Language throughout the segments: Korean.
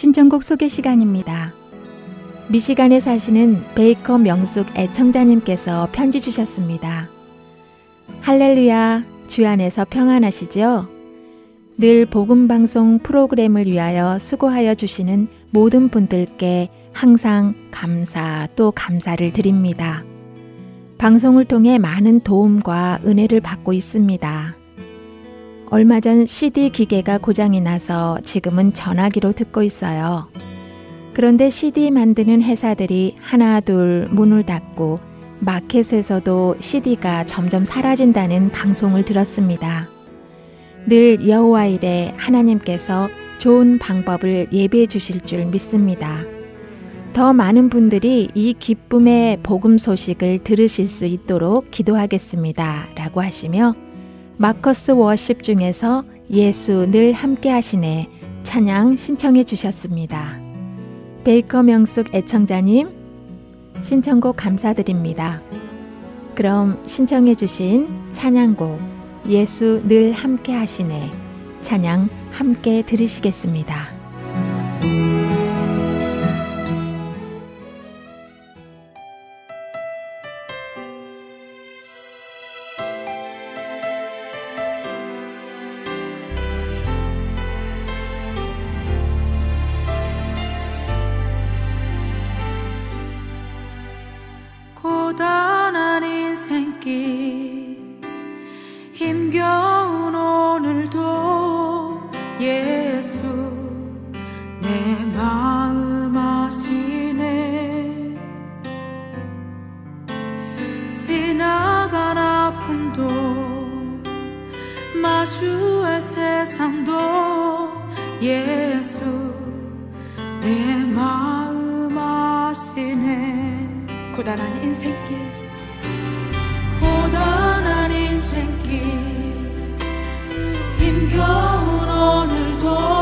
신청곡 소개 시간입니다. 미시간에 사시는 베이커 명숙 애청자님께서 편지 주셨습니다. 할렐루야, 주 안에서 평안하시죠? 늘 복음방송 프로그램을 위하여 수고하여 주시는 모든 분들께 항상 감사 또 감사를 드립니다. 방송을 통해 많은 도움과 은혜를 받고 있습니다. 얼마 전 CD 기계가 고장이 나서 지금은 전화기로 듣고 있어요. 그런데 CD 만드는 회사들이 하나 둘 문을 닫고 마켓에서도 CD가 점점 사라진다는 방송을 들었습니다. 늘 여호와 일에 하나님께서 좋은 방법을 예비해 주실 줄 믿습니다. 더 많은 분들이 이 기쁨의 복음 소식을 들으실 수 있도록 기도하겠습니다. 라고 하시며 마커스 워십 중에서 예수 늘 함께 하시네 찬양 신청해 주셨습니다. 베이커 명숙 애청자님 신청곡 감사드립니다. 그럼 신청해 주신 찬양곡 예수 늘 함께 하시네 찬양 함께 들으시겠습니다. 마주할 세상도 예수 내 마음 아시네. 고단한 인생길. 고단한 인생길. 힘겨운 오늘도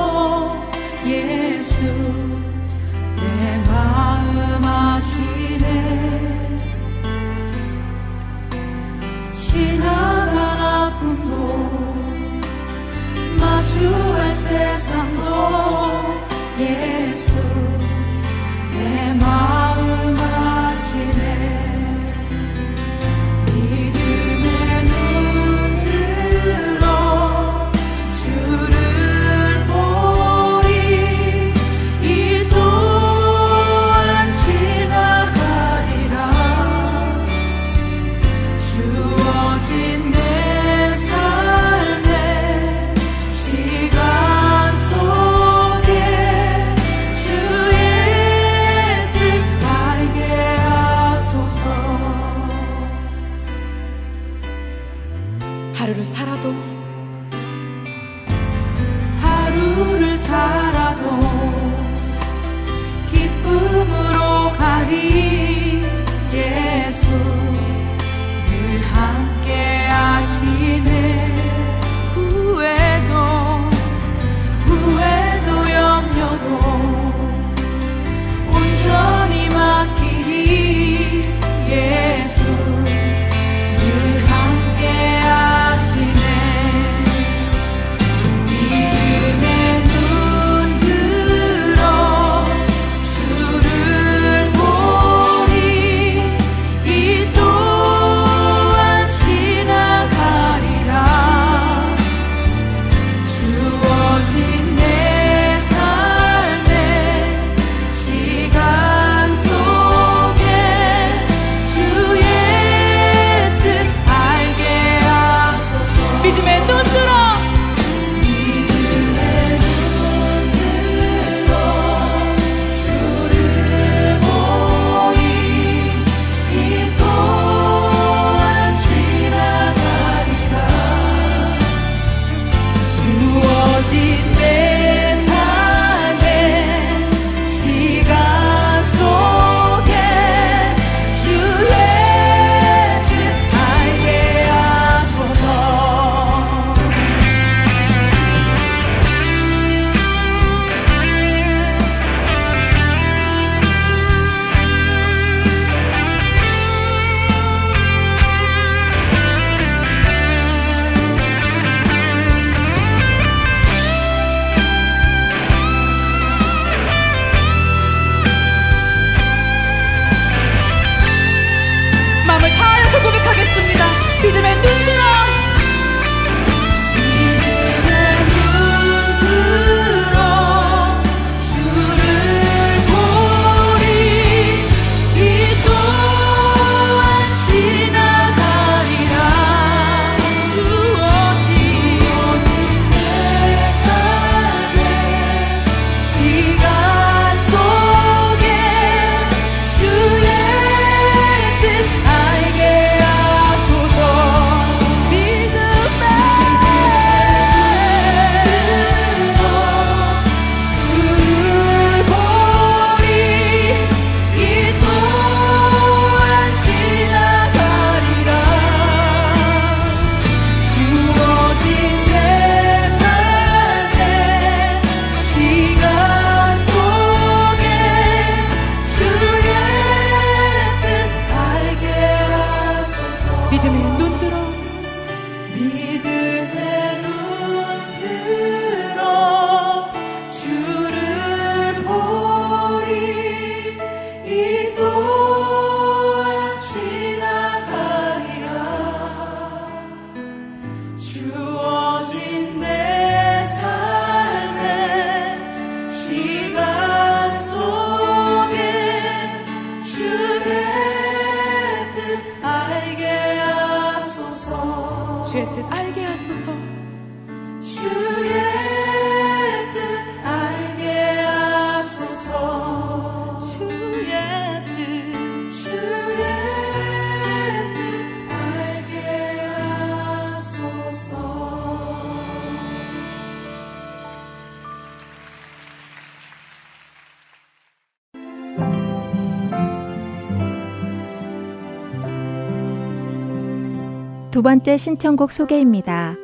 두 번째 신청곡 소개입니다.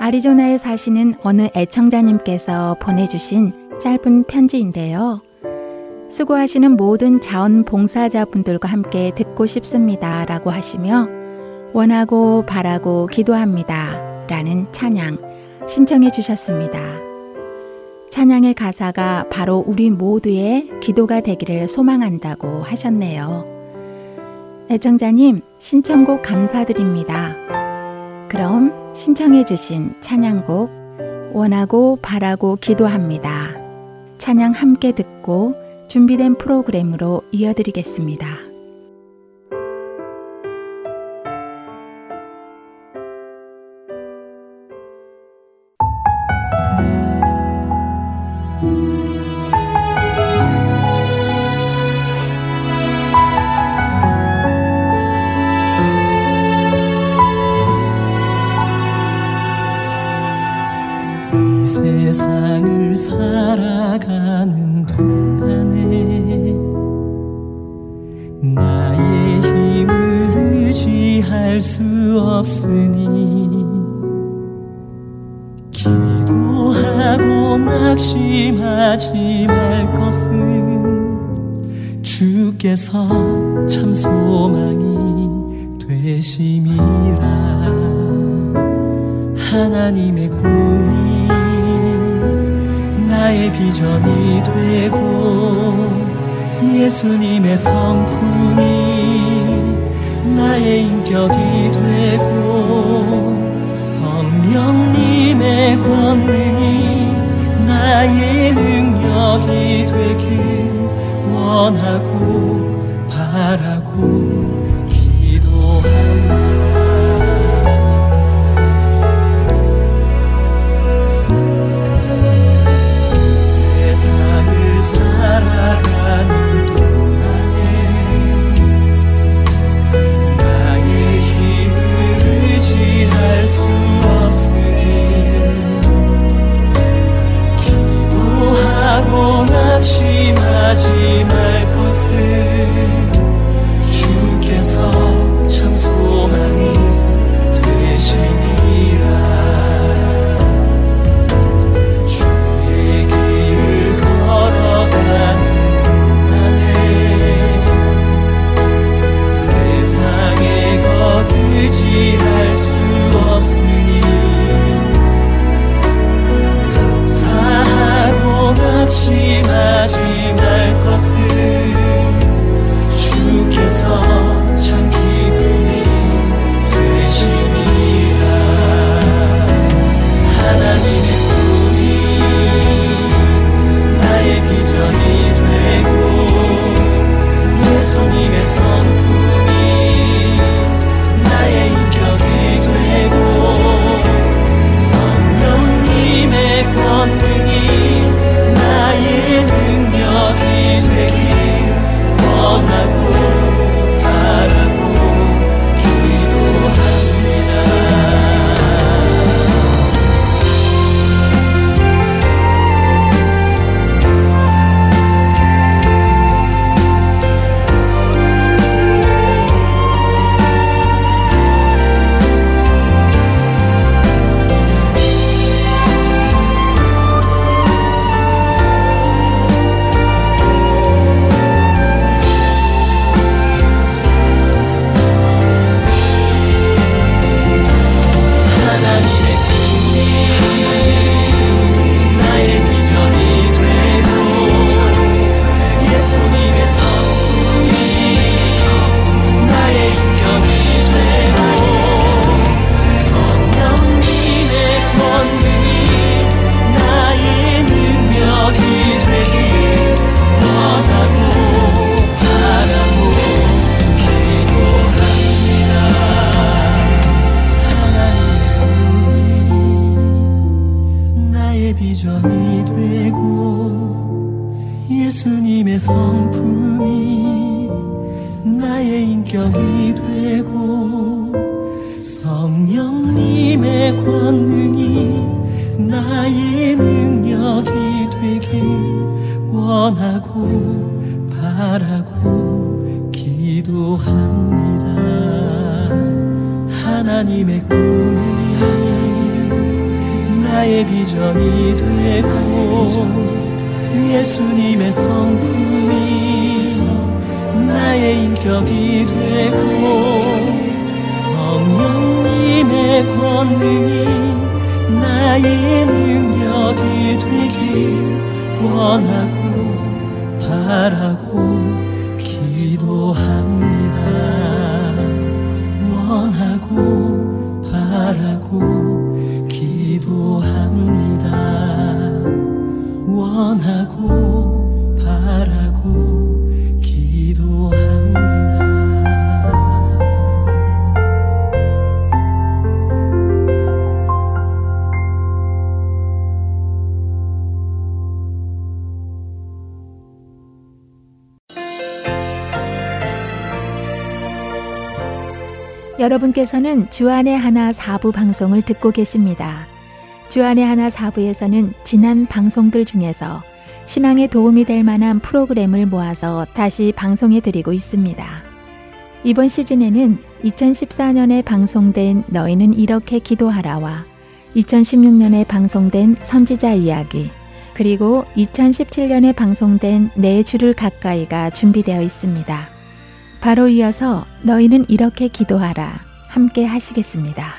아리조나에 사시는 어느 애청자님께서 보내주신 짧은 편지인데요. 수고하시는 모든 자원봉사자분들과 함께 듣고 싶습니다. 라고 하시며 원하고 바라고 기도합니다. 라는 찬양 신청해 주셨습니다. 찬양의 가사가 바로 우리 모두의 기도가 되기를 소망한다고 하셨네요. 애청자님, 신청곡 감사드립니다. 그럼 신청해 주신 찬양곡, 원하고 바라고 기도합니다. 찬양 함께 듣고 준비된 프로그램으로 이어드리겠습니다. 여러분께서는 주안의 하나 사부 방송을 듣고 계십니다. 주안의 하나 사부에서는 지난 방송들 중에서 신앙에 도움이 될 만한 프로그램을 모아서 다시 방송해 드리고 있습니다. 이번 시즌에는 2014년에 방송된 너희는 이렇게 기도하라와 2016년에 방송된 선지자 이야기, 그리고 2017년에 방송된 내 주를 가까이가 준비되어 있습니다. 바로 이어서 너희는 이렇게 기도하라 함께 하시겠습니다.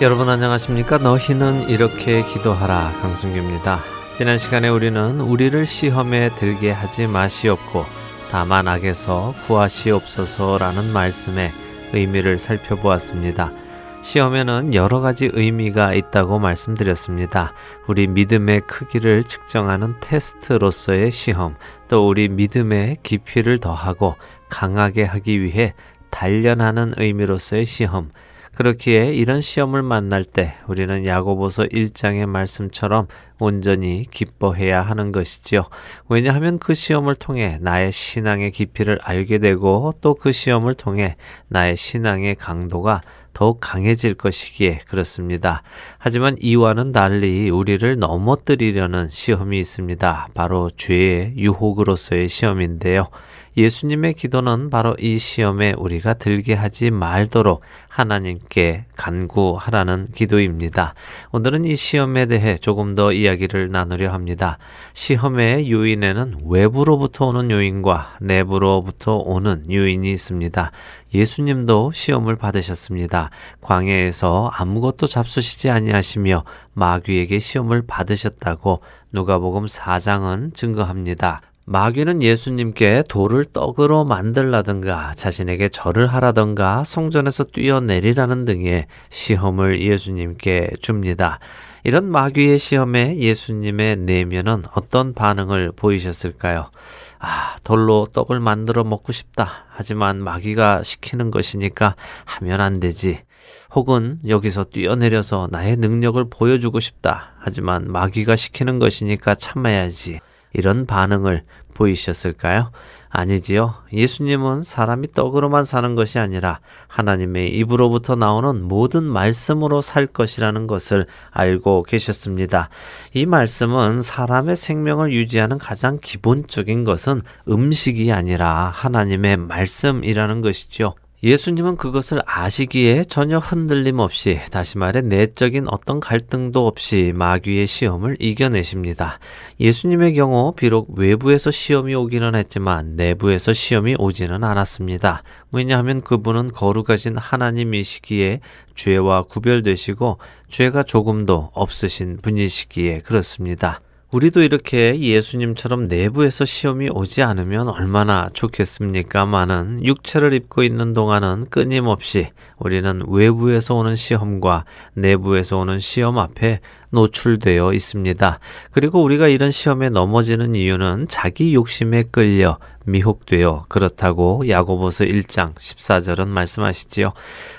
여러분 안녕하십니까? 너희는 이렇게 기도하라 강승규입니다. 지난 시간에 우리는 우리를 시험에 들게 하지 마시옵고 다만 악에서 구하시옵소서라는 말씀의 의미를 살펴보았습니다. 시험에는 여러 가지 의미가 있다고 말씀드렸습니다. 우리 믿음의 크기를 측정하는 테스트로서의 시험, 또 우리 믿음의 깊이를 더하고 강하게 하기 위해 단련하는 의미로서의 시험, 그렇기에 이런 시험을 만날 때 우리는 야고보서 1장의 말씀처럼 온전히 기뻐해야 하는 것이지요. 왜냐하면 그 시험을 통해 나의 신앙의 깊이를 알게 되고 또 그 시험을 통해 나의 신앙의 강도가 더욱 강해질 것이기에 그렇습니다. 하지만 이와는 달리 우리를 넘어뜨리려는 시험이 있습니다. 바로 죄의 유혹으로서의 시험인데요. 예수님의 기도는 바로 이 시험에 우리가 들게 하지 말도록 하나님께 간구하라는 기도입니다. 오늘은 이 시험에 대해 조금 더 이야기를 나누려 합니다. 시험의 요인에는 외부로부터 오는 요인과 내부로부터 오는 요인이 있습니다. 예수님도 시험을 받으셨습니다. 광야에서 아무것도 잡수시지 아니하시며 마귀에게 시험을 받으셨다고 누가복음 4장은 증거합니다. 마귀는 예수님께 돌을 떡으로 만들라든가 자신에게 절을 하라든가 성전에서 뛰어내리라는 등의 시험을 예수님께 줍니다. 이런 마귀의 시험에 예수님의 내면은 어떤 반응을 보이셨을까요? 아, 돌로 떡을 만들어 먹고 싶다. 하지만 마귀가 시키는 것이니까 하면 안 되지. 혹은 여기서 뛰어내려서 나의 능력을 보여주고 싶다. 하지만 마귀가 시키는 것이니까 참아야지. 이런 반응을 보이셨을까요? 아니지요. 예수님은 사람이 떡으로만 사는 것이 아니라 하나님의 입으로부터 나오는 모든 말씀으로 살 것이라는 것을 알고 계셨습니다. 이 말씀은 사람의 생명을 유지하는 가장 기본적인 것은 음식이 아니라 하나님의 말씀이라는 것이죠. 예수님은 그것을 아시기에 전혀 흔들림 없이 다시 말해 내적인 어떤 갈등도 없이 마귀의 시험을 이겨내십니다. 예수님의 경우 비록 외부에서 시험이 오기는 했지만 내부에서 시험이 오지는 않았습니다. 왜냐하면 그분은 거룩하신 하나님이시기에 죄와 구별되시고 죄가 조금도 없으신 분이시기에 그렇습니다. 우리도 이렇게 예수님처럼 내부에서 시험이 오지 않으면 얼마나 좋겠습니까마는 육체를 입고 있는 동안은 끊임없이 우리는 외부에서 오는 시험과 내부에서 오는 시험 앞에 노출되어 있습니다. 그리고 우리가 이런 시험에 넘어지는 이유는 자기 욕심에 끌려 미혹되어 그렇다고 야고보서 1장 14절은 말씀하시지요.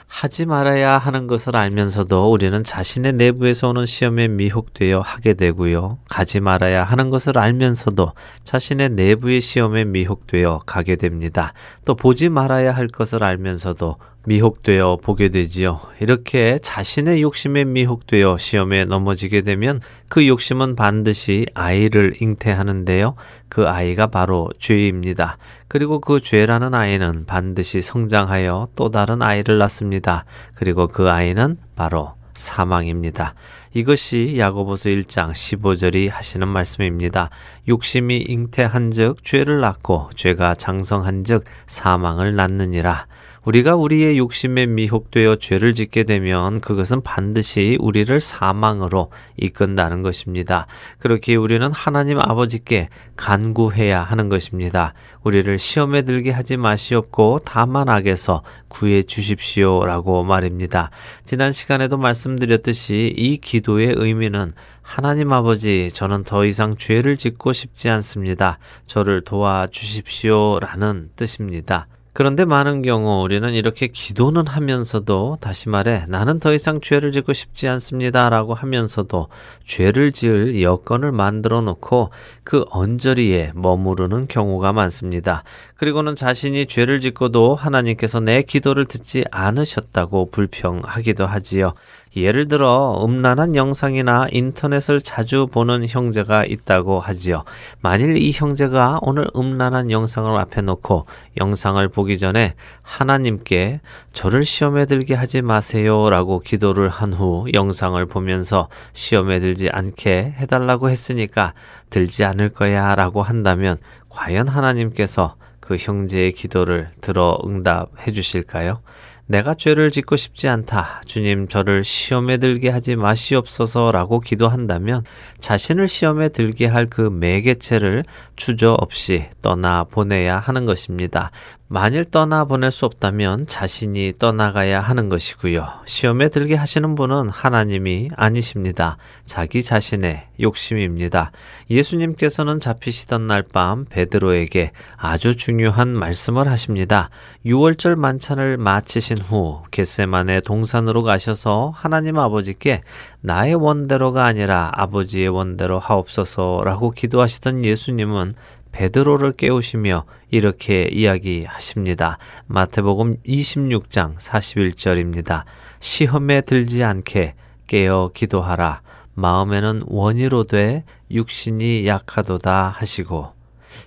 하지 말아야 하는 것을 알면서도 우리는 자신의 내부에서 오는 시험에 미혹되어 하게 되고요. 가지 말아야 하는 것을 알면서도 자신의 내부의 시험에 미혹되어 가게 됩니다. 또 보지 말아야 할 것을 알면서도 미혹되어 보게 되지요. 이렇게 자신의 욕심에 미혹되어 시험에 넘어지게 되면 그 욕심은 반드시 아이를 잉태하는데요. 그 아이가 바로 죄입니다. 그리고 그 죄라는 아이는 반드시 성장하여 또 다른 아이를 낳습니다. 그리고 그 아이는 바로 사망입니다. 이것이 야고보서 1장 15절이 하시는 말씀입니다. 욕심이 잉태한즉 죄를 낳고 죄가 장성한즉 사망을 낳느니라. 우리가 우리의 욕심에 미혹되어 죄를 짓게 되면 그것은 반드시 우리를 사망으로 이끈다는 것입니다. 그렇게 우리는 하나님 아버지께 간구해야 하는 것입니다. 우리를 시험에 들게 하지 마시옵고 다만 악에서 구해 주십시오라고 말입니다. 지난 시간에도 말씀드렸듯이 이 기도의 의미는 하나님 아버지, 저는 더 이상 죄를 짓고 싶지 않습니다. 저를 도와주십시오 라는 뜻입니다. 그런데 많은 경우 우리는 이렇게 기도는 하면서도 다시 말해 나는 더 이상 죄를 짓고 싶지 않습니다 라고 하면서도 죄를 지을 여건을 만들어 놓고 그 언저리에 머무르는 경우가 많습니다. 그리고는 자신이 죄를 짓고도 하나님께서 내 기도를 듣지 않으셨다고 불평하기도 하지요. 예를 들어 음란한 영상이나 인터넷을 자주 보는 형제가 있다고 하지요. 만일 이 형제가 오늘 음란한 영상을 앞에 놓고 영상을 보기 전에 하나님께 저를 시험에 들게 하지 마세요라고 기도를 한 후 영상을 보면서 시험에 들지 않게 해달라고 했으니까 들지 않을 거야 라고 한다면 과연 하나님께서 그 형제의 기도를 들어 응답해 주실까요? 내가 죄를 짓고 싶지 않다. 주님, 저를 시험에 들게 하지 마시옵소서 라고 기도한다면 자신을 시험에 들게 할 그 매개체를 주저 없이 떠나 보내야 하는 것입니다. 만일 떠나 보낼 수 없다면 자신이 떠나가야 하는 것이고요. 시험에 들게 하시는 분은 하나님이 아니십니다. 자기 자신의 욕심입니다. 예수님께서는 잡히시던 날 밤 베드로에게 아주 중요한 말씀을 하십니다. 6월절 만찬을 마치신 후 겟세만의 동산으로 가셔서 하나님 아버지께 나의 원대로가 아니라 아버지의 원대로 하옵소서라고 기도하시던 예수님은 베드로를 깨우시며 이렇게 이야기하십니다. 마태복음 26장 41절입니다. 시험에 들지 않게 깨어 기도하라. 마음에는 원이로 돼 육신이 약하도다 하시고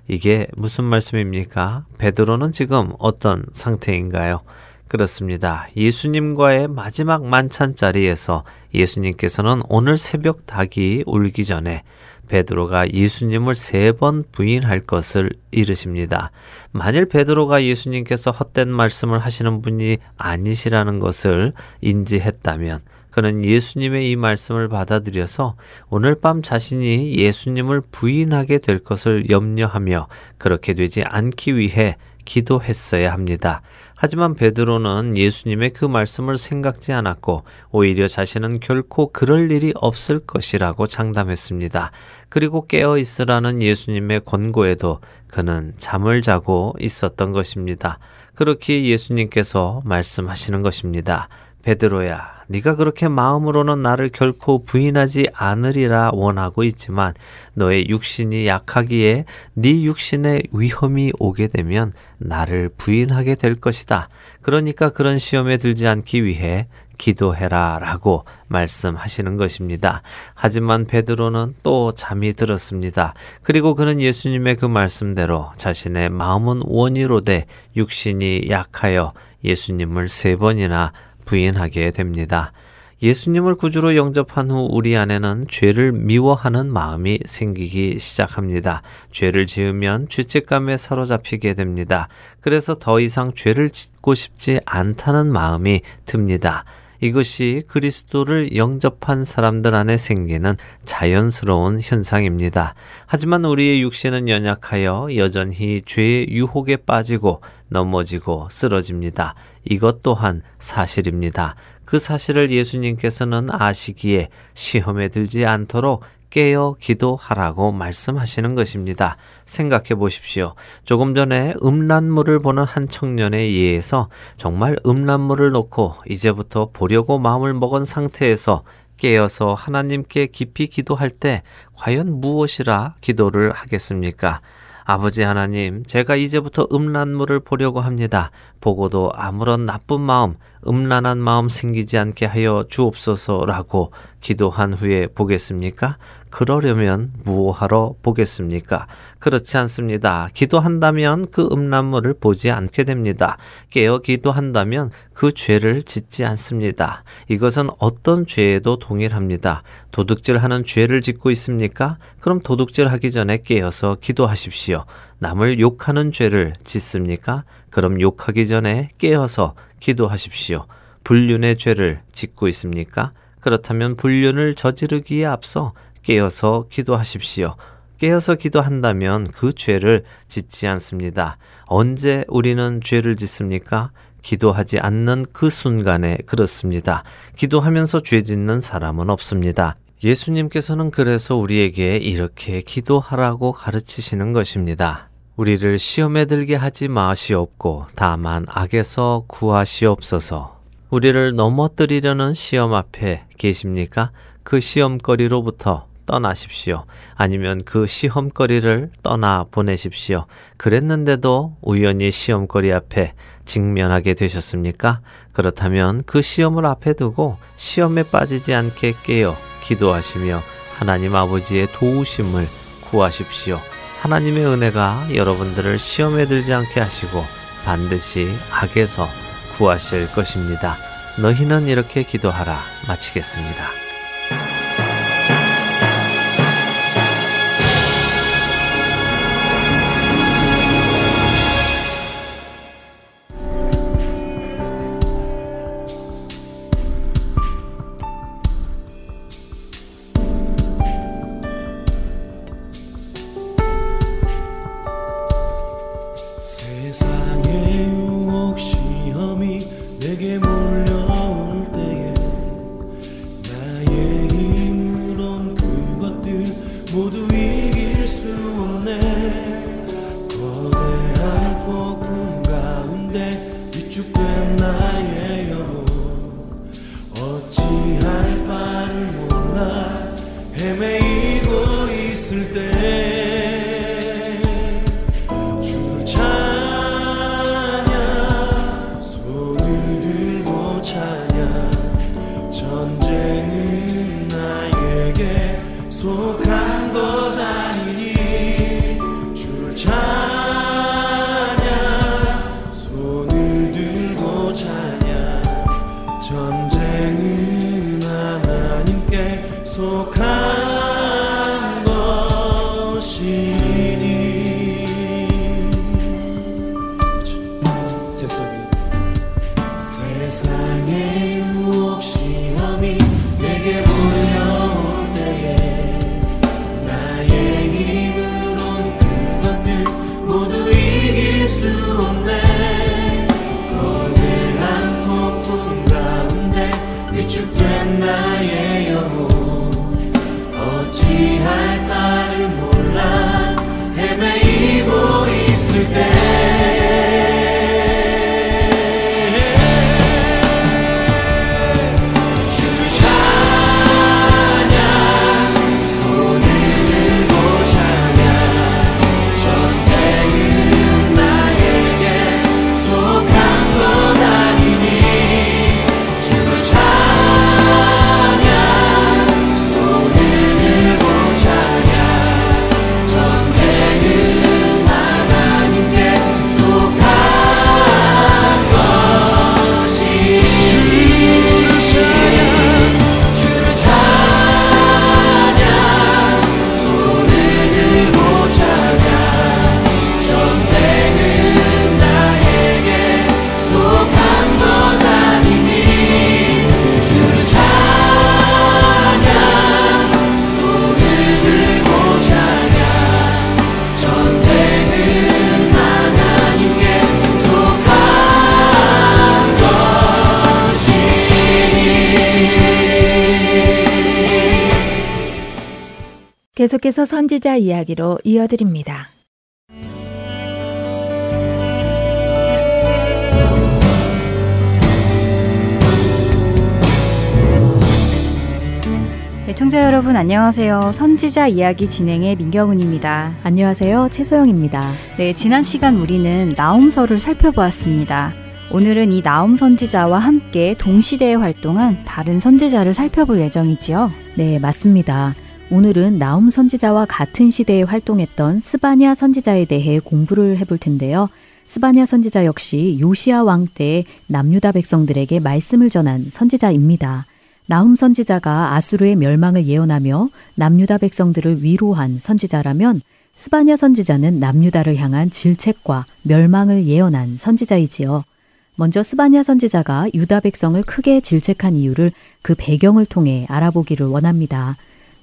이게 무슨 말씀입니까? 베드로는 지금 어떤 상태인가요? 그렇습니다. 예수님과의 마지막 만찬 자리에서 예수님께서는 오늘 새벽 닭이 울기 전에 베드로가 예수님을 세 번 부인할 것을 이르십니다. 만일 베드로가 예수님께서 헛된 말씀을 하시는 분이 아니시라는 것을 인지했다면 그는 예수님의 이 말씀을 받아들여서 오늘 밤 자신이 예수님을 부인하게 될 것을 염려하며 그렇게 되지 않기 위해 기도했어야 합니다. 하지만 베드로는 예수님의 그 말씀을 생각지 않았고 오히려 자신은 결코 그럴 일이 없을 것이라고 장담했습니다. 그리고 깨어 있으라는 예수님의 권고에도 그는 잠을 자고 있었던 것입니다. 그렇게 예수님께서 말씀하시는 것입니다. 베드로야, 네가 그렇게 마음으로는 나를 결코 부인하지 않으리라 원하고 있지만 너의 육신이 약하기에 네 육신에 위험이 오게 되면 나를 부인하게 될 것이다. 그러니까 그런 시험에 들지 않기 위해 기도해라 라고 말씀하시는 것입니다. 하지만 베드로는 또 잠이 들었습니다. 그리고 그는 예수님의 그 말씀대로 자신의 마음은 원이로 돼 육신이 약하여 예수님을 세 번이나 부인하게 됩니다. 예수님을 구주로 영접한 후 우리 안에는 죄를 미워하는 마음이 생기기 시작합니다. 죄를 지으면 죄책감에 사로잡히게 됩니다. 그래서 더 이상 죄를 짓고 싶지 않다는 마음이 듭니다. 이것이 그리스도를 영접한 사람들 안에 생기는 자연스러운 현상입니다. 하지만 우리의 육신은 연약하여 여전히 죄의 유혹에 빠지고 넘어지고 쓰러집니다. 이것 또한 사실입니다. 그 사실을 예수님께서는 아시기에 시험에 들지 않도록 깨어 기도하라고 말씀하시는 것입니다. 생각해 보십시오. 조금 전에 음란물을 보는 한 청년에 의해서 정말 음란물을 놓고 이제부터 보려고 마음을 먹은 상태에서 깨어서 하나님께 깊이 기도할 때 과연 무엇이라 기도를 하겠습니까? 아버지 하나님, 제가 이제부터 음란물을 보려고 합니다. 보고도 아무런 나쁜 마음, 음란한 마음 생기지 않게 하여 주옵소서라고 기도한 후에 보겠습니까? 그러려면 무엇하러 보겠습니까? 그렇지 않습니다. 기도한다면 그 음란물을 보지 않게 됩니다. 깨어 기도한다면 그 죄를 짓지 않습니다. 이것은 어떤 죄에도 동일합니다. 도둑질 하는 죄를 짓고 있습니까? 그럼 도둑질 하기 전에 깨어서 기도하십시오. 남을 욕하는 죄를 짓습니까? 그럼 욕하기 전에 깨어서 기도하십시오. 불륜의 죄를 짓고 있습니까? 그렇다면 불륜을 저지르기에 앞서 깨어서 기도하십시오. 깨어서 기도한다면 그 죄를 짓지 않습니다. 언제 우리는 죄를 짓습니까? 기도하지 않는 그 순간에 그렇습니다. 기도하면서 죄 짓는 사람은 없습니다. 예수님께서는 그래서 우리에게 이렇게 기도하라고 가르치시는 것입니다. 우리를 시험에 들게 하지 마시옵고 다만 악에서 구하시옵소서. 우리를 넘어뜨리려는 시험 앞에 계십니까? 그 시험거리로부터 떠나십시오. 아니면 그 시험거리를 떠나 보내십시오. 그랬는데도 우연히 시험거리 앞에 직면하게 되셨습니까? 그렇다면 그 시험을 앞에 두고 시험에 빠지지 않게 깨어 기도하시며 하나님 아버지의 도우심을 구하십시오. 하나님의 은혜가 여러분들을 시험에 들지 않게 하시고 반드시 악에서 구하실 것입니다. 너희는 이렇게 기도하라 마치겠습니다. 계속해서 선지자 이야기로 이어드립니다. 애청자 여러분 안녕하세요. 선지자 이야기 진행의 민경은입니다. 안녕하세요. 최소영입니다. 네, 지난 시간 우리는 나움서를 살펴보았습니다. 오늘은 이 나움 선지자와 함께 동시대에 활동한 다른 선지자를 살펴볼 예정이지요. 네, 맞습니다. 오늘은 나움 선지자와 같은 시대에 활동했던 스바냐 선지자에 대해 공부를 해볼 텐데요. 스바냐 선지자 역시 요시아 왕 때 남유다 백성들에게 말씀을 전한 선지자입니다. 나훔 선지자가 아수르의 멸망을 예언하며 남유다 백성들을 위로한 선지자라면 스바냐 선지자는 남유다를 향한 질책과 멸망을 예언한 선지자이지요. 먼저 스바냐 선지자가 유다 백성을 크게 질책한 이유를 그 배경을 통해 알아보기를 원합니다.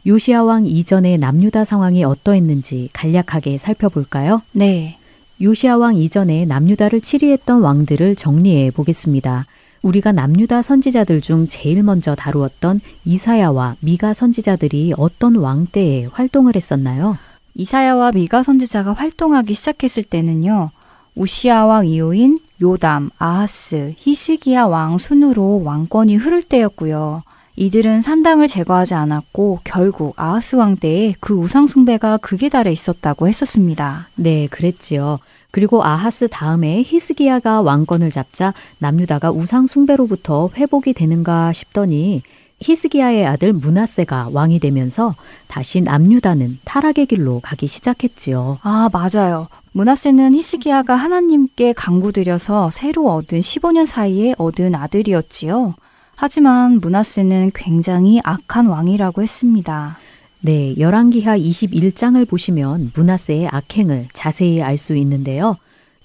요시아 왕 이전의 남유다 상황이 어떠했는지 간략하게 살펴볼까요? 네. 요시아 왕 이전에 남유다를 치리했던 왕들을 정리해 보겠습니다. 우리가 남유다 선지자들 중 제일 먼저 다루었던 이사야와 미가 선지자들이 어떤 왕 때에 활동을 했었나요? 이사야와 미가 선지자가 활동하기 시작했을 때는요. 우시아 왕 이후인 요담, 아하스, 히스기야 왕 순으로 왕권이 흐를 때였고요. 이들은 산당을 제거하지 않았고 결국 아하스 왕 때에 그 우상 숭배가 극에 달해 있었다고 했었습니다. 네, 그랬지요. 그리고 아하스 다음에 히스기야가 왕권을 잡자 남유다가 우상 숭배로부터 회복이 되는가 싶더니 히스기야의 아들 므낫세가 왕이 되면서 다시 남유다는 타락의 길로 가기 시작했지요. 아, 맞아요. 므낫세는 히스기야가 하나님께 간구드려서 새로 얻은 15년 사이에 얻은 아들이었지요. 하지만 문하세는 굉장히 악한 왕이라고 했습니다. 네, 열왕기하 21장을 보시면 문하세의 악행을 자세히 알 수 있는데요.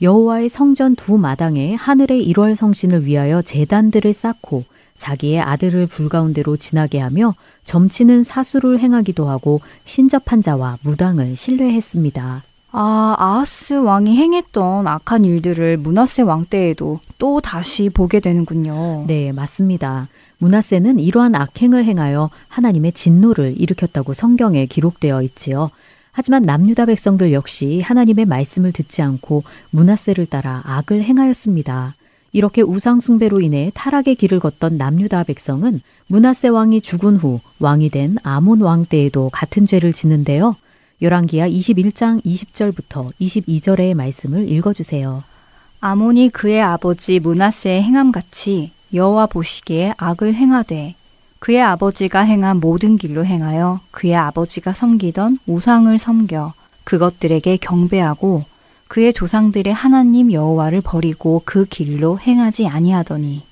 여호와의 성전 두 마당에 하늘의 일월 성신을 위하여 재단들을 쌓고 자기의 아들을 불가운데로 지나게 하며 점치는 사수를 행하기도 하고 신접한 자와 무당을 신뢰했습니다. 아, 아하스 왕이 행했던 악한 일들을 문하세 왕 때에도 또 다시 보게 되는군요. 네, 맞습니다. 문하세는 이러한 악행을 행하여 하나님의 진노를 일으켰다고 성경에 기록되어 있지요. 하지만 남유다 백성들 역시 하나님의 말씀을 듣지 않고 문하세를 따라 악을 행하였습니다. 이렇게 우상숭배로 인해 타락의 길을 걷던 남유다 백성은 문하세 왕이 죽은 후 왕이 된 아몬 왕 때에도 같은 죄를 짓는데요. 열왕기하 21장 20절부터 22절의 말씀을 읽어주세요. 아몬이 그의 아버지 문하세의 행함같이 여호와 보시기에 악을 행하되 그의 아버지가 행한 모든 길로 행하여 그의 아버지가 섬기던 우상을 섬겨 그것들에게 경배하고 그의 조상들의 하나님 여호와를 버리고 그 길로 행하지 아니하더니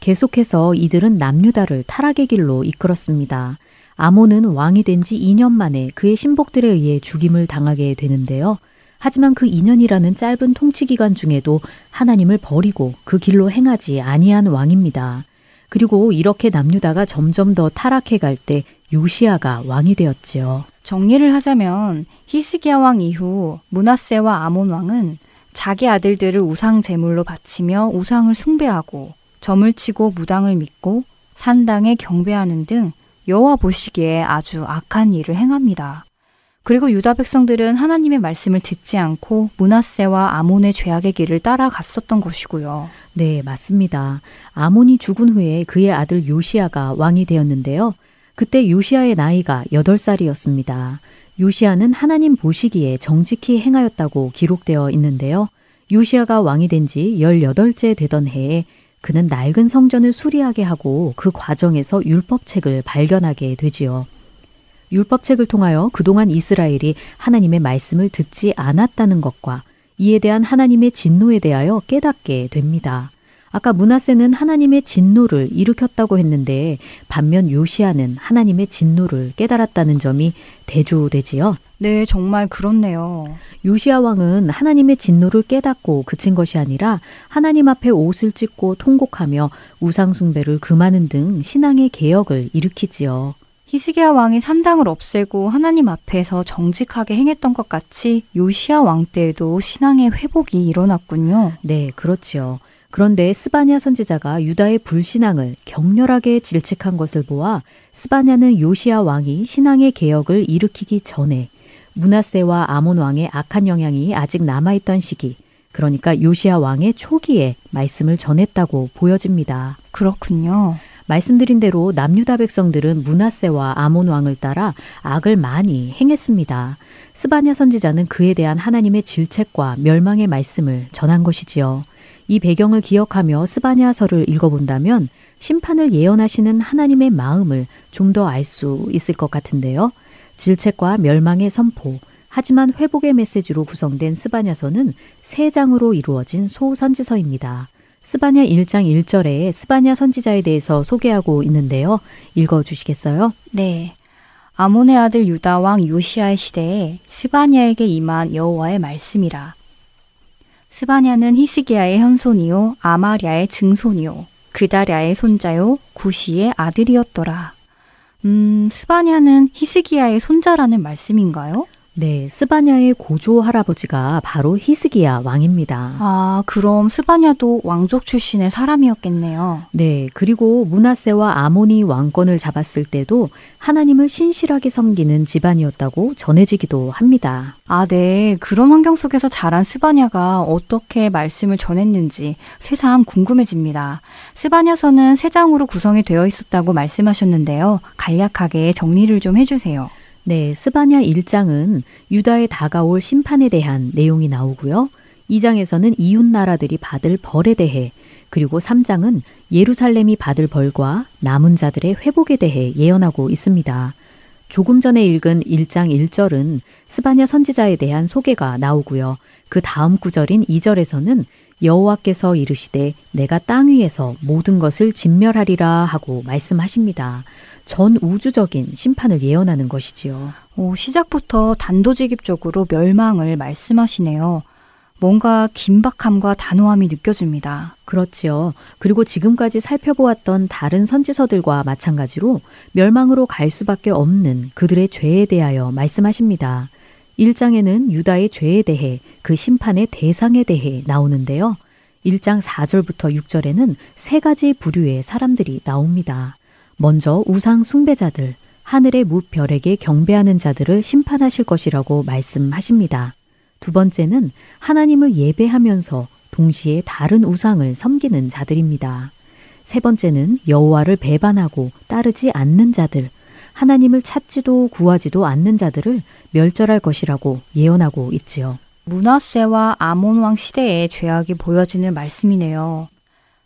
계속해서 이들은 남유다를 타락의 길로 이끌었습니다. 아몬은 왕이 된 지 2년 만에 그의 신복들에 의해 죽임을 당하게 되는데요. 하지만 그 2년이라는 짧은 통치 기간 중에도 하나님을 버리고 그 길로 행하지 아니한 왕입니다. 그리고 이렇게 남유다가 점점 더 타락해 갈 때 요시아가 왕이 되었지요. 정리를 하자면 히스기야 왕 이후 문하세와 아몬 왕은 자기 아들들을 우상 제물로 바치며 우상을 숭배하고 점을 치고 무당을 믿고 산당에 경배하는 등 여호와 보시기에 아주 악한 일을 행합니다. 그리고 유다 백성들은 하나님의 말씀을 듣지 않고 문하세와 아몬의 죄악의 길을 따라갔었던 것이고요. 네, 맞습니다. 아몬이 죽은 후에 그의 아들 요시아가 왕이 되었는데요. 그때 요시아의 나이가 8살이었습니다. 요시아는 하나님 보시기에 정직히 행하였다고 기록되어 있는데요. 요시아가 왕이 된 지 18째 되던 해에 그는 낡은 성전을 수리하게 하고 그 과정에서 율법책을 발견하게 되지요. 율법책을 통하여 그동안 이스라엘이 하나님의 말씀을 듣지 않았다는 것과 이에 대한 하나님의 진노에 대하여 깨닫게 됩니다. 아까 문하세는 하나님의 진노를 일으켰다고 했는데 반면 요시아는 하나님의 진노를 깨달았다는 점이 대조되지요. 네, 정말 그렇네요. 요시아 왕은 하나님의 진노를 깨닫고 그친 것이 아니라 하나님 앞에 옷을 찢고 통곡하며 우상숭배를 금하는 등 신앙의 개혁을 일으키지요. 히스기야 왕이 산당을 없애고 하나님 앞에서 정직하게 행했던 것 같이 요시아 왕 때에도 신앙의 회복이 일어났군요. 네, 그렇지요. 그런데 스바냐 선지자가 유다의 불신앙을 격렬하게 질책한 것을 보아 스바냐는 요시아 왕이 신앙의 개혁을 일으키기 전에 문하세와 아몬 왕의 악한 영향이 아직 남아있던 시기, 그러니까 요시아 왕의 초기에 말씀을 전했다고 보여집니다. 그렇군요. 말씀드린 대로 남유다 백성들은 문하세와 아몬 왕을 따라 악을 많이 행했습니다. 스바냐 선지자는 그에 대한 하나님의 질책과 멸망의 말씀을 전한 것이지요. 이 배경을 기억하며 스바냐서를 읽어본다면 심판을 예언하시는 하나님의 마음을 좀 더 알 수 있을 것 같은데요. 질책과 멸망의 선포, 하지만 회복의 메시지로 구성된 스바냐서는 세 장으로 이루어진 소선지서입니다. 스바냐 1장 1절에 스바냐 선지자에 대해서 소개하고 있는데요. 읽어 주시겠어요? 네. 아몬의 아들 유다 왕 요시아의 시대에 스바냐에게 임한 여호와의 말씀이라. 스바냐는 히스기야의 현손이요 아마랴의 증손이요 그다랴의 손자요 구시의 아들이었더라. 음, 스바냐는 히스기야의 손자라는 말씀인가요? 네, 스바냐의 고조 할아버지가 바로 히스기야 왕입니다. 아, 그럼 스바냐도 왕족 출신의 사람이었겠네요. 네, 그리고 문하세와 아모니 왕권을 잡았을 때도 하나님을 신실하게 섬기는 집안이었다고 전해지기도 합니다. 아, 네. 그런 환경 속에서 자란 스바냐가 어떻게 말씀을 전했는지 새삼 궁금해집니다. 스바냐서는 세 장으로 구성이 되어 있었다고 말씀하셨는데요. 간략하게 정리를 좀 해주세요. 네, 스바냐 1장은 유다에 다가올 심판에 대한 내용이 나오고요. 2장에서는 이웃 나라들이 받을 벌에 대해 그리고 3장은 예루살렘이 받을 벌과 남은 자들의 회복에 대해 예언하고 있습니다. 조금 전에 읽은 1장 1절은 스바냐 선지자에 대한 소개가 나오고요. 그 다음 구절인 2절에서는 여호와께서 이르시되 내가 땅 위에서 모든 것을 진멸하리라 하고 말씀하십니다. 전 우주적인 심판을 예언하는 것이지요. 오, 시작부터 단도직입적으로 멸망을 말씀하시네요. 뭔가 긴박함과 단호함이 느껴집니다. 그렇지요. 그리고 지금까지 살펴보았던 다른 선지서들과 마찬가지로 멸망으로 갈 수밖에 없는 그들의 죄에 대하여 말씀하십니다. 1장에는 유다의 죄에 대해 그 심판의 대상에 대해 나오는데요. 1장 4절부터 6절에는 세 가지 부류의 사람들이 나옵니다. 먼저 우상 숭배자들, 하늘의 무별에게 경배하는 자들을 심판하실 것이라고 말씀하십니다. 두 번째는 하나님을 예배하면서 동시에 다른 우상을 섬기는 자들입니다. 세 번째는 여호와를 배반하고 따르지 않는 자들, 하나님을 찾지도 구하지도 않는 자들을 멸절할 것이라고 예언하고 있지요. 문하세와 아몬 왕 시대의 죄악이 보여지는 말씀이네요.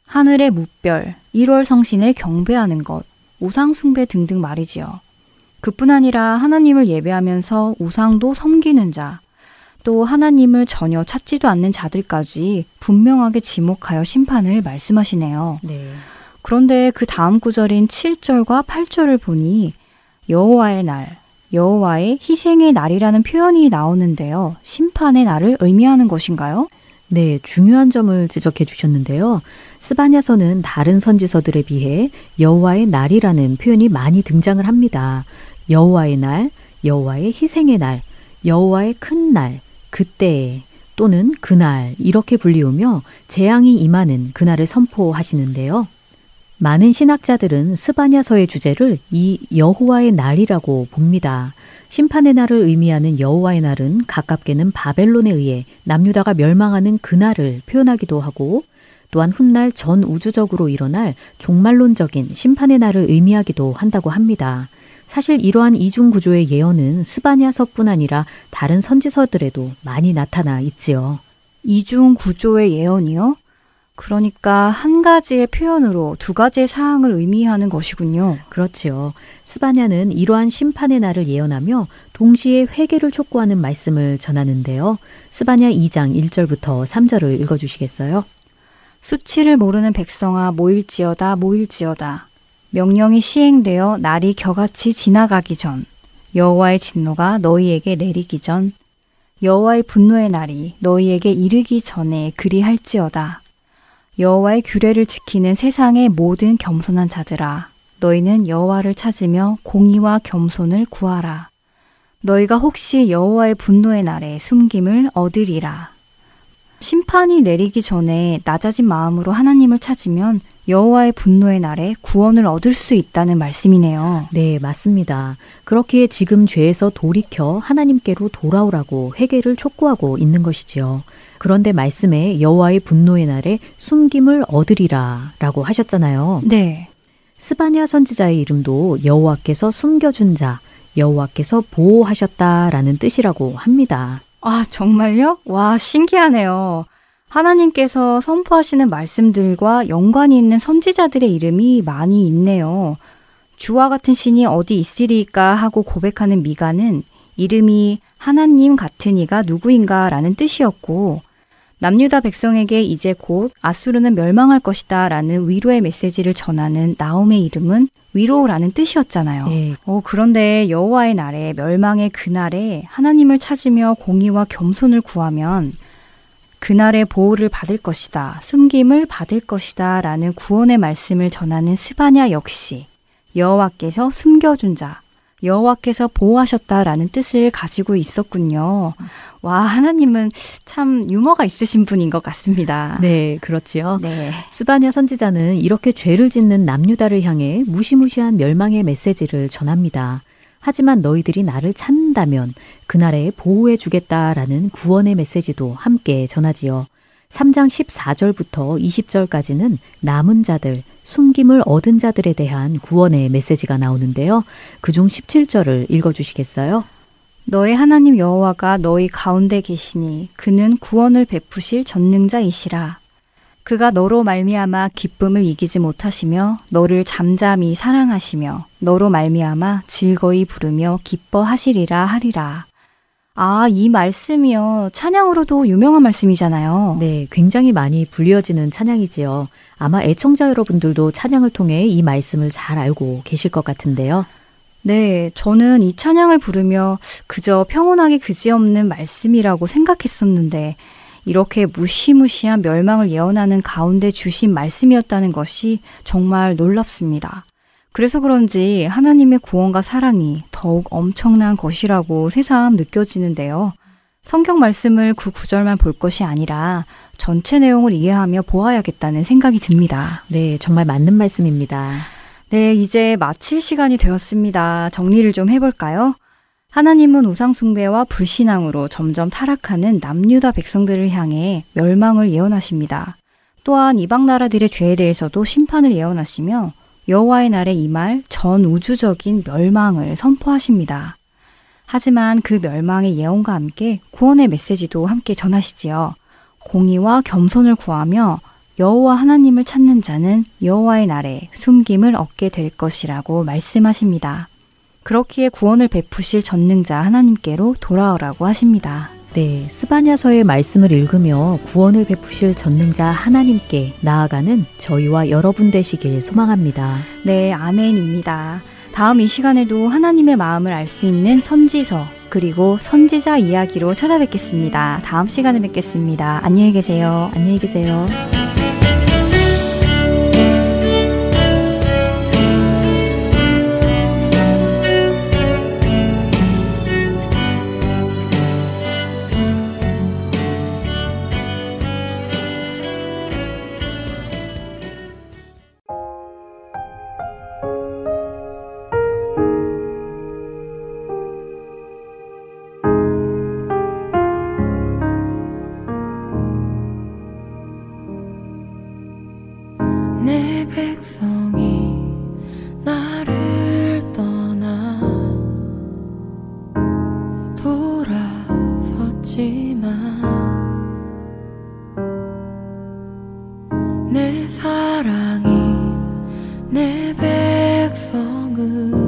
하늘의 무별, 1월 성신을 경배하는 것, 우상숭배 등등 말이지요. 그뿐 아니라 하나님을 예배하면서 우상도 섬기는 자, 또 하나님을 전혀 찾지도 않는 자들까지 분명하게 지목하여 심판을 말씀하시네요. 네. 그런데 그 다음 구절인 7절과 8절을 보니 여호와의 날, 여호와의 희생의 날이라는 표현이 나오는데요. 심판의 날을 의미하는 것인가요? 네, 중요한 점을 지적해 주셨는데요. 스바냐서는 다른 선지서들에 비해 여호와의 날이라는 표현이 많이 등장을 합니다. 여호와의 날, 여호와의 희생의 날, 여호와의 큰 날, 그때 또는 그날 이렇게 불리우며 재앙이 임하는 그날을 선포하시는데요. 많은 신학자들은 스바냐서의 주제를 이 여호와의 날이라고 봅니다. 심판의 날을 의미하는 여호와의 날은 가깝게는 바벨론에 의해 남유다가 멸망하는 그날을 표현하기도 하고 또한 훗날 전 우주적으로 일어날 종말론적인 심판의 날을 의미하기도 한다고 합니다. 사실 이러한 이중 구조의 예언은 스바냐서뿐 아니라 다른 선지서들에도 많이 나타나 있지요. 이중 구조의 예언이요? 그러니까 한 가지의 표현으로 두 가지의 사항을 의미하는 것이군요. 그렇지요. 스바냐는 이러한 심판의 날을 예언하며 동시에 회개를 촉구하는 말씀을 전하는데요. 스바냐 2장 1절부터 3절을 읽어 주시겠어요? 수치를 모르는 백성아 모일지어다 모일지어다. 명령이 시행되어 날이 겨같이 지나가기 전 여호와의 진노가 너희에게 내리기 전 여호와의 분노의 날이 너희에게 이르기 전에 그리할지어다. 여호와의 규례를 지키는 세상의 모든 겸손한 자들아 너희는 여호와를 찾으며 공의와 겸손을 구하라. 너희가 혹시 여호와의 분노의 날에 숨김을 얻으리라. 심판이 내리기 전에 낮아진 마음으로 하나님을 찾으면 여호와의 분노의 날에 구원을 얻을 수 있다는 말씀이네요. 네, 맞습니다. 그렇기에 지금 죄에서 돌이켜 하나님께로 돌아오라고 회개를 촉구하고 있는 것이지요. 그런데 말씀에 여호와의 분노의 날에 숨김을 얻으리라라고 하셨잖아요. 네. 스바냐 선지자의 이름도 여호와께서 숨겨준 자, 여호와께서 보호하셨다라는 뜻이라고 합니다. 아, 정말요? 와, 신기하네요. 하나님께서 선포하시는 말씀들과 연관이 있는 선지자들의 이름이 많이 있네요. 주와 같은 신이 어디 있으리까 하고 고백하는 미가는 이름이 하나님 같은 이가 누구인가 라는 뜻이었고, 남유다 백성에게 이제 곧 아수르는 멸망할 것이다 라는 위로의 메시지를 전하는 나옴의 이름은 위로라는 뜻이었잖아요. 네, 어, 그런데 여호와의 날에 멸망의 그날에 하나님을 찾으며 공의와 겸손을 구하면 그날의 보호를 받을 것이다. 숨김을 받을 것이다. 라는 구원의 말씀을 전하는 스바냐 역시 여호와께서 숨겨준 자, 여호와께서 보호하셨다라는 뜻을 가지고 있었군요. 와, 하나님은 참 유머가 있으신 분인 것 같습니다. 네, 그렇지요. 네. 스바냐 선지자는 이렇게 죄를 짓는 남유다를 향해 무시무시한 멸망의 메시지를 전합니다. 하지만 너희들이 나를 찾는다면 그날에 보호해 주겠다라는 구원의 메시지도 함께 전하지요. 3장 14절부터 20절까지는 남은 자들, 숨김을 얻은 자들에 대한 구원의 메시지가 나오는데요. 그중 17절을 읽어 주시겠어요? 너의 하나님 여호와가 너희 가운데 계시니 그는 구원을 베푸실 전능자이시라. 그가 너로 말미암아 기쁨을 이기지 못하시며 너를 잠잠히 사랑하시며 너로 말미암아 즐거이 부르며 기뻐하시리라 하리라. 아, 이 말씀이요. 찬양으로도 유명한 말씀이잖아요. 네, 굉장히 많이 불리어지는 찬양이지요. 아마 애청자 여러분들도 찬양을 통해 이 말씀을 잘 알고 계실 것 같은데요. 네, 저는 이 찬양을 부르며 그저 평온하기 그지없는 말씀이라고 생각했었는데 이렇게 무시무시한 멸망을 예언하는 가운데 주신 말씀이었다는 것이 정말 놀랍습니다. 그래서 그런지 하나님의 구원과 사랑이 더욱 엄청난 것이라고 새삼 느껴지는데요. 성경 말씀을 그 구절만 볼 것이 아니라 전체 내용을 이해하며 보아야겠다는 생각이 듭니다. 네, 정말 맞는 말씀입니다. 네, 이제 마칠 시간이 되었습니다. 정리를 좀 해볼까요? 하나님은 우상숭배와 불신앙으로 점점 타락하는 남유다 백성들을 향해 멸망을 예언하십니다. 또한 이방 나라들의 죄에 대해서도 심판을 예언하시며 여호와의 날에 임할 전 우주적인 멸망을 선포하십니다. 하지만 그 멸망의 예언과 함께 구원의 메시지도 함께 전하시지요. 공의와 겸손을 구하며 여호와 하나님을 찾는 자는 여호와의 날에 숨김을 얻게 될 것이라고 말씀하십니다. 그렇기에 구원을 베푸실 전능자 하나님께로 돌아오라고 하십니다. 네, 스바냐서의 말씀을 읽으며 구원을 베푸실 전능자 하나님께 나아가는 저희와 여러분 되시길 소망합니다. 네, 아멘입니다. 다음 이 시간에도 하나님의 마음을 알 수 있는 선지서, 그리고 선지자 이야기로 찾아뵙겠습니다. 다음 시간에 뵙겠습니다. 안녕히 계세요. 안녕히 계세요. 백성을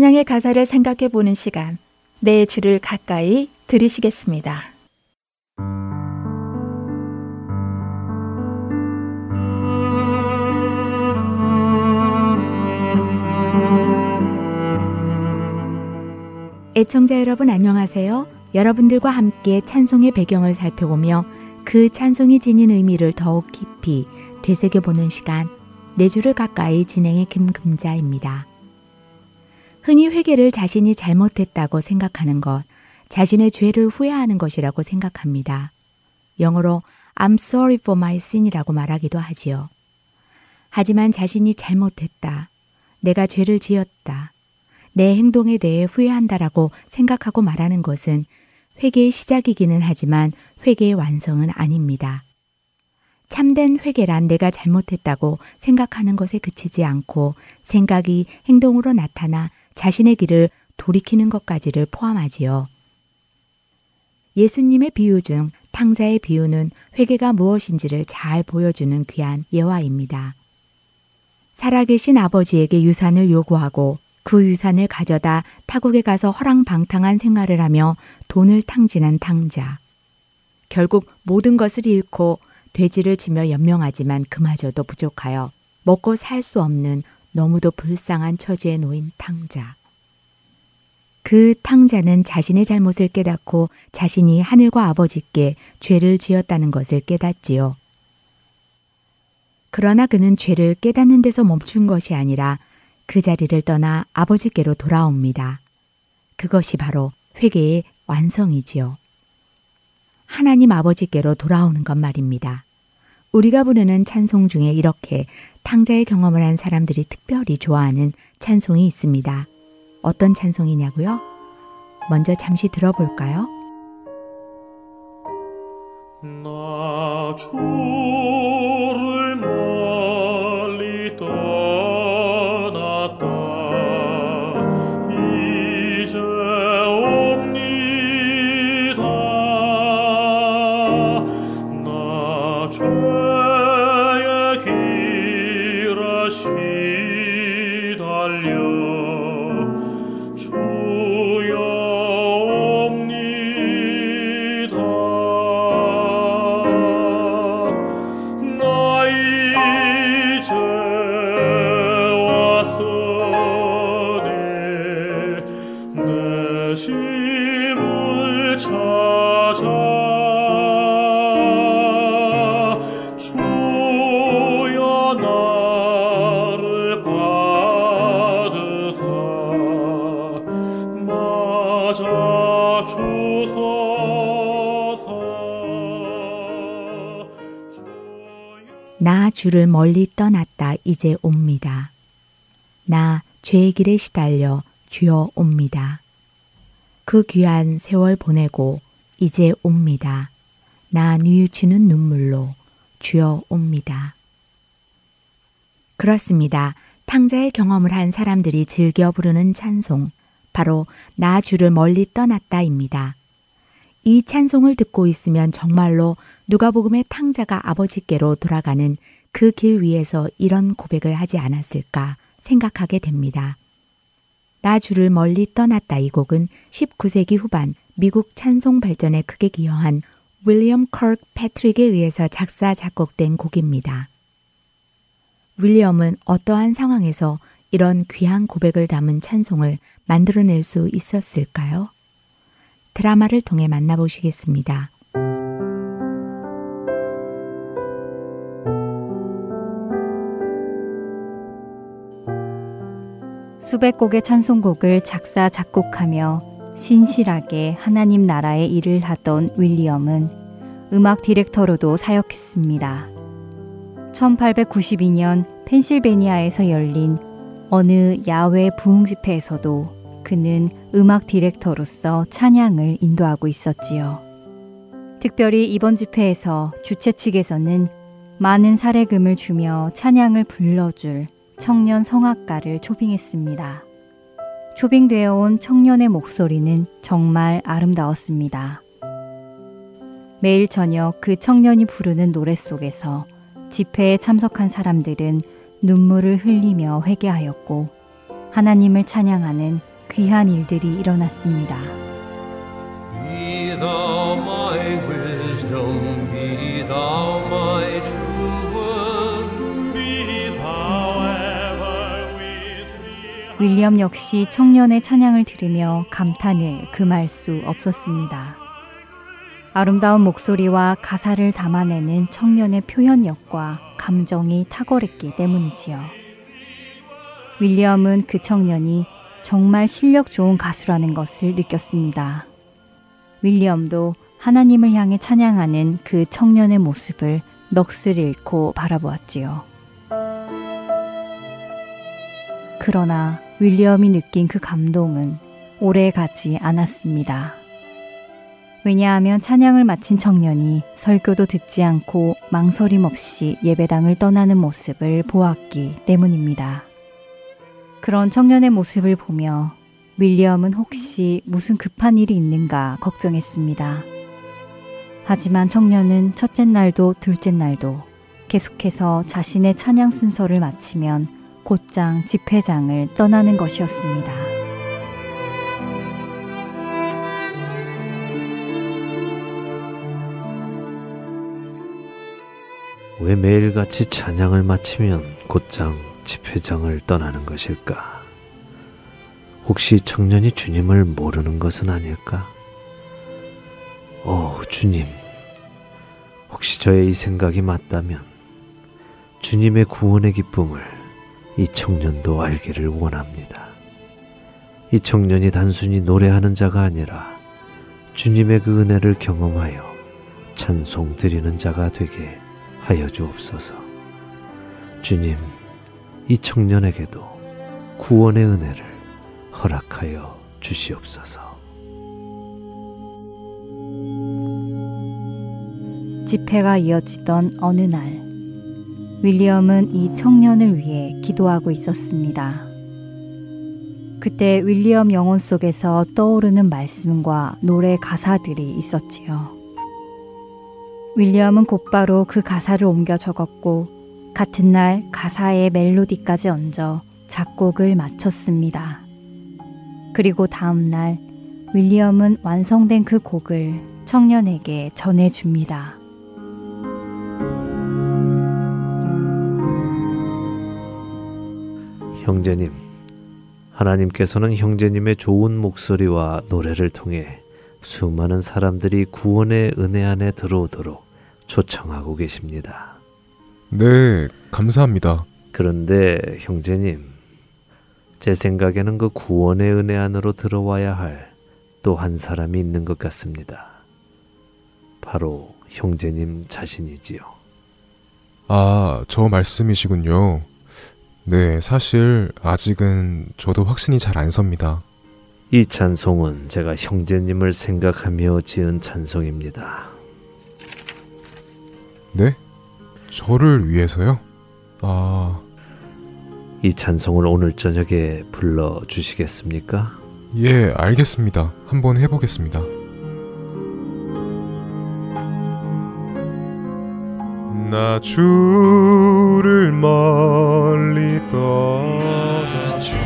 찬양의 가사를 생각해 보는 시간. 내 주를 가까이 들으시겠습니다. 애청자 여러분 안녕하세요. 여러분들과 함께 찬송의 배경을 살펴보며 그 찬송이 지닌 의미를 더욱 깊이 되새겨보는 시간 내 주를 가까이 진행의 김금자입니다. 흔히 회개를 자신이 잘못했다고 생각하는 것, 자신의 죄를 후회하는 것이라고 생각합니다. 영어로 I'm sorry for my sin이라고 말하기도 하지요. 하지만 자신이 잘못했다. 내가 죄를 지었다. 내 행동에 대해 후회한다라고 생각하고 말하는 것은 회개의 시작이기는 하지만 회개의 완성은 아닙니다. 참된 회개란 내가 잘못했다고 생각하는 것에 그치지 않고 생각이 행동으로 나타나 자신의 길을 돌이키는 것까지를 포함하지요. 예수님의 비유 중 탕자의 비유는 회개가 무엇인지를 잘 보여주는 귀한 예화입니다. 살아계신 아버지에게 유산을 요구하고 그 유산을 가져다 타국에 가서 허랑방탕한 생활을 하며 돈을 탕진한 탕자. 결국 모든 것을 잃고 돼지를 치며 연명하지만 그마저도 부족하여 먹고 살 수 없는 너무도 불쌍한 처지에 놓인 탕자. 그 탕자는 자신의 잘못을 깨닫고 자신이 하늘과 아버지께 죄를 지었다는 것을 깨닫지요. 그러나 그는 죄를 깨닫는 데서 멈춘 것이 아니라 그 자리를 떠나 아버지께로 돌아옵니다. 그것이 바로 회개의 완성이지요. 하나님 아버지께로 돌아오는 것 말입니다. 우리가 부르는 찬송 중에 이렇게 탕자의 경험을 한 사람들이 특별히 좋아하는 찬송이 있습니다. 어떤 찬송이냐고요? 먼저 잠시 들어볼까요? 나주 길 주를 멀리 떠났다 이제 옵니다. 나 죄의 길에 시달려 주여 옵니다. 그 귀한 세월 보내고 이제 옵니다. 나 뉘우치는 눈물로 주여 옵니다. 그렇습니다. 탕자의 경험을 한 사람들이 즐겨 부르는 찬송, 바로 나 주를 멀리 떠났다입니다. 이 찬송을 듣고 있으면 정말로 누가복음의 탕자가 아버지께로 돌아가는 그 길 위에서 이런 고백을 하지 않았을까 생각하게 됩니다. 나 주를 멀리 떠났다 이 곡은 19세기 후반 미국 찬송 발전에 크게 기여한 윌리엄 컬크 패트릭에 의해서 작사 작곡된 곡입니다. 윌리엄은 어떠한 상황에서 이런 귀한 고백을 담은 찬송을 만들어낼 수 있었을까요? 드라마를 통해 만나보시겠습니다. 수백 곡의 찬송곡을 작사, 작곡하며 신실하게 하나님 나라의 일을 하던 윌리엄은 음악 디렉터로도 사역했습니다. 1892년 펜실베니아에서 열린 어느 야외 부흥 집회에서도 그는 음악 디렉터로서 찬양을 인도하고 있었지요. 특별히 이번 집회에서 주최 측에서는 많은 사례금을 주며 찬양을 불러줄 청년 성악가를 초빙했습니다. 초빙되어 온 청년의 목소리는 정말 아름다웠습니다. 매일 저녁 그 청년이 부르는 노래 속에서 집회에 참석한 사람들은 눈물을 흘리며 회개하였고 하나님을 찬양하는 귀한 일들이 일어났습니다. 윌리엄 역시 청년의 찬양을 들으며 감탄을 금할 수 없었습니다. 아름다운 목소리와 가사를 담아내는 청년의 표현력과 감정이 탁월했기 때문이지요. 윌리엄은 그 청년이 정말 실력 좋은 가수라는 것을 느꼈습니다. 윌리엄도 하나님을 향해 찬양하는 그 청년의 모습을 넋을 잃고 바라보았지요. 그러나 윌리엄이 느낀 그 감동은 오래 가지 않았습니다. 왜냐하면 찬양을 마친 청년이 설교도 듣지 않고 망설임 없이 예배당을 떠나는 모습을 보았기 때문입니다. 그런 청년의 모습을 보며 윌리엄은 혹시 무슨 급한 일이 있는가 걱정했습니다. 하지만 청년은 첫째 날도 둘째 날도 계속해서 자신의 찬양 순서를 마치면 곧장 집회장을 떠나는 것이었습니다. 왜 매일같이 찬양을 마치면 곧장 집회장을 떠나는 것일까? 혹시 청년이 주님을 모르는 것은 아닐까? 오, 주님. 혹시 저의 이 생각이 맞다면 주님의 구원의 기쁨을 이 청년도 알기를 원합니다. 이 청년이 단순히 노래하는 자가 아니라 주님의 그 은혜를 경험하여 찬송 드리는 자가 되게 하여 주옵소서. 주님, 이 청년에게도 구원의 은혜를 허락하여 주시옵소서. 집회가 이어지던 어느 날, 윌리엄은 이 청년을 위해 기도하고 있었습니다. 그때 윌리엄 영혼 속에서 떠오르는 말씀과 노래 가사들이 있었지요. 윌리엄은 곧바로 그 가사를 옮겨 적었고 같은 날 가사에 멜로디까지 얹어 작곡을 마쳤습니다. 그리고 다음 날 윌리엄은 완성된 그 곡을 청년에게 전해줍니다. 형제님, 하나님께서는 형제님의 좋은 목소리와 노래를 통해 수많은 사람들이 구원의 은혜 안에 들어오도록 초청하고 계십니다. 네, 감사합니다. 그런데 형제님, 제 생각에는 그 구원의 은혜 안으로 들어와야 할 또 한 사람이 있는 것 같습니다. 바로 형제님 자신이지요. 아, 저 말씀이시군요. 네, 사실 아직은 저도 확신이 잘 안 섭니다. 이 찬송은 제가 형제님을 생각하며 지은 찬송입니다. 네? 저를 위해서요? 아, 이 찬송을 오늘 저녁에 불러 주시겠습니까? 예, 알겠습니다. 한번 해 보겠습니다. 나 주를 멀리 떠나 주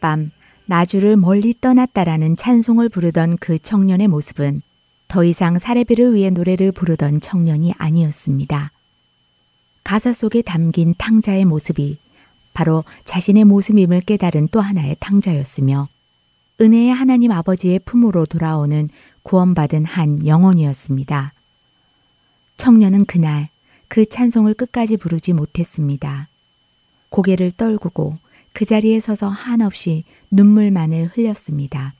밤 나주를 멀리 떠났다라는 찬송을 부르던 그 청년의 모습은 더 이상 사례비를 위해 노래를 부르던 청년이 아니었습니다. 가사 속에 담긴 탕자의 모습이 바로 자신의 모습임을 깨달은 또 하나의 탕자였으며 은혜의 하나님 아버지의 품으로 돌아오는 구원받은 한 영혼이었습니다. 청년은 그날 그 찬송을 끝까지 부르지 못했습니다. 고개를 떨구고 그 자리에 서서 한없이 눈물만을 흘렸습니다.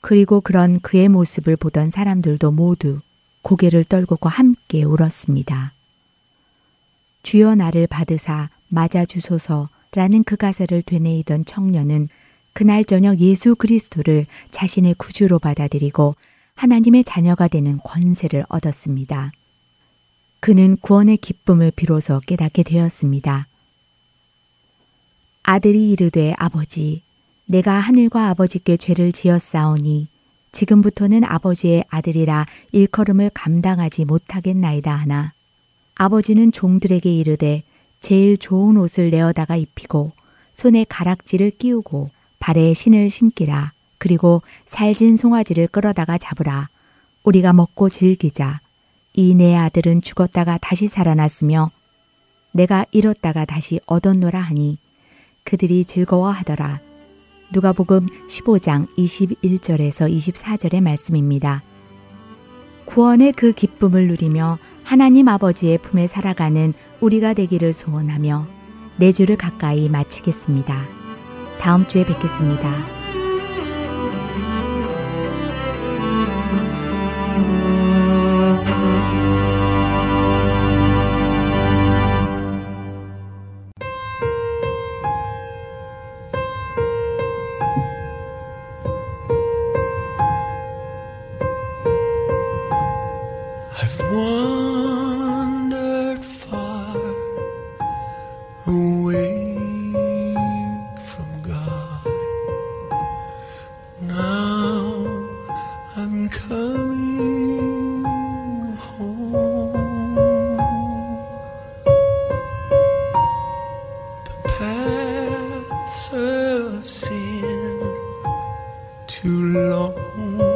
그리고 그런 그의 모습을 보던 사람들도 모두 고개를 떨구고 함께 울었습니다. 주여 나를 받으사 맞아 주소서라는 그 가사를 되뇌이던 청년은 그날 저녁 예수 그리스도를 자신의 구주로 받아들이고 하나님의 자녀가 되는 권세를 얻었습니다. 그는 구원의 기쁨을 비로소 깨닫게 되었습니다. 아들이 이르되 아버지, 내가 하늘과 아버지께 죄를 지었사오니 지금부터는 아버지의 아들이라 일컬음을 감당하지 못하겠나이다 하나. 아버지는 종들에게 이르되 제일 좋은 옷을 내어다가 입히고 손에 가락지를 끼우고 발에 신을 신기라. 그리고 살진 송아지를 끌어다가 잡으라. 우리가 먹고 즐기자. 이 내 아들은 죽었다가 다시 살아났으며 내가 잃었다가 다시 얻었노라 하니 그들이 즐거워하더라. 누가복음 15장 21절에서 24절의 말씀입니다. 구원의 그 기쁨을 누리며 하나님 아버지의 품에 살아가는 우리가 되기를 소원하며 내 주를 가까이 마치겠습니다. 다음 주에 뵙겠습니다. Of sin too long.